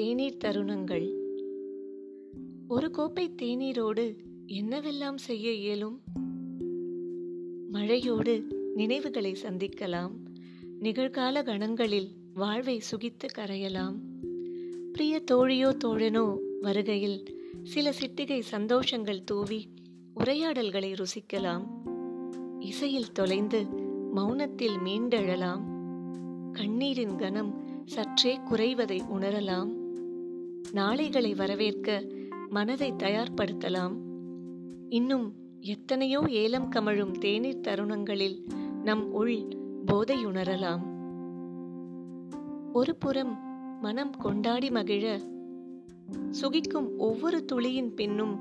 தேநீர் தருணங்கள். ஒரு கோப்பை தேநீரோடு என்னவெல்லாம் செய்ய இயலும்? மழையோடு நினைவுகளை சந்திக்கலாம். நிகழ்கால கணங்களில் வாழ்வை சுகித்து கரையலாம். பிரிய தோழியோ தோழனோ வருகையில் சில சிட்டிகை சந்தோஷங்கள் தூவி உரையாடல்களை ருசிக்கலாம். இசையில் தொலைந்து மௌனத்தில் மீண்டெழலாம். கண்ணீரின் கனம் சற்றே குறைவதை உணரலாம். நாளைகளை வரவேற்க மனதை தயார்படுத்தலாம். இன்னும் எத்தனையோ ஏலம் கமழும் தேநீர் தருணங்களில் நம் உள் போதையுணரலாம். ஒரு புறம் மனம் கொண்டாடி மகிழ சுகிக்கும் ஒவ்வொரு துளியின் பின்னும்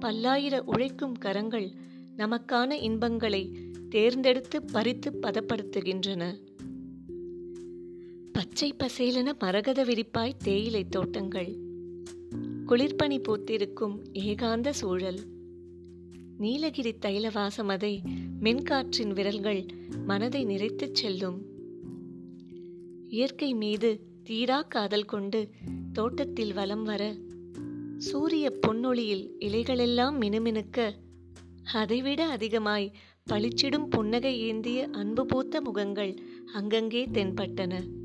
பல்லாயிர உழைக்கும் கரங்கள் நமக்கான இன்பங்களை தேர்ந்தெடுத்து பறித்து பதப்படுத்துகின்றன. பச்சை பசேலென மரகத விரிப்பாய் தேயிலை தோட்டங்கள். குளிர்பனி பூத்திருக்கும் ஏகாந்த சூழல். நீலகிரி தைல வாசமதை மென்காற்றின் விரல்கள் மனதை நிறைத்துச் செல்லும். இயற்கை மீது தீரா காதல் கொண்டு தோட்டத்தில் வலம் வர சூரிய பொன்னொளியில் இலைகளெல்லாம் மினுமினுக்க அதைவிட அதிகமாய் பளிச்சிடும் புன்னகை ஏந்திய அன்பு பூத்த முகங்கள் அங்கங்கே தென்பட்டன.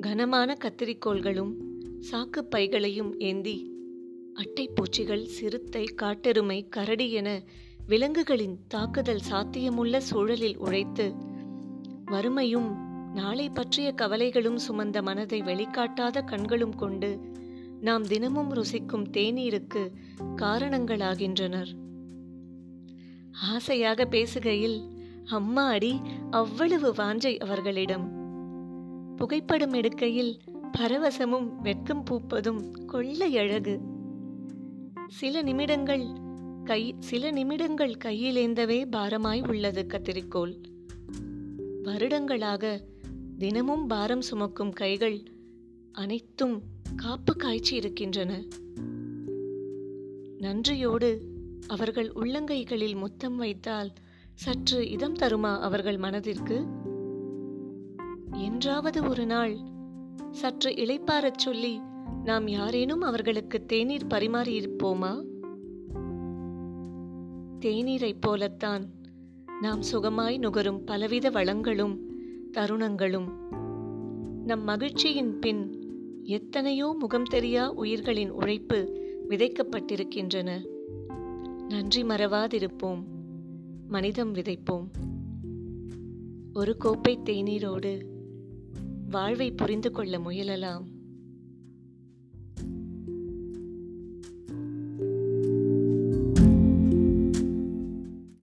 கனமான கத்திரிக்கோள்களும் சாக்கு பைகளையும் ஏந்தி அட்டைப்பூச்சிகள் சிறுத்தை காட்டெருமை கரடி என விலங்குகளின் தாக்குதல் சாத்தியமுள்ள சூழலில் உழைத்து வறுமையும் நாளை பற்றிய கவலைகளும் சுமந்த மனதை வெளிக்காட்டாத கண்களும் கொண்டு நாம் தினமும் ருசிக்கும் தேநீருக்கு காரணங்களாகின்றனர். ஆசையாக பேசுகையில் அம்மா அடி அவ்வளவு வாஞ்சை அவர்களிடம். புகைப்படம் எடுக்கையில் பரவசமும் வெட்கம் பூப்பதும் கொள்ளை அழகு. சில நிமிடங்கள் கை சில நிமிடங்கள் கையிலேந்தவே பாரமாய் உள்ளது கத்திரிக்கோள். வருடங்களாக தினமும் பாரம் சுமக்கும் கைகள் அனைத்தும் காப்பு காய்ச்சி இருக்கின்றன. நன்றியோடு அவர்கள் உள்ளங்கைகளில் முத்தம் வைத்தால் சற்று இதம் தருமா அவர்கள் மனதிற்கு? என்றாவது ஒரு நாள். சற்று இளைப்பாறச் சொல்லி நாம் யாரேனும் அவர்களுக்கு தேநீர் பரிமாறியிருப்போமா? தேநீரைப் போலத்தான். நாம் சுகமாய் நுகரும் பலவித வளங்களும் தருணங்களும். நம் மகிழ்ச்சியின் பின் எத்தனையோ முகம் தெரியா உயிர்களின் உழைப்பு விதைக்கப்பட்டிருக்கின்றன. நன்றி மறவாதிருப்போம். மனிதம் விதைப்போம். ஒரு கோப்பை தேநீரோடு வாழ்வை புரிந்து கொள்ள முயலலாம்.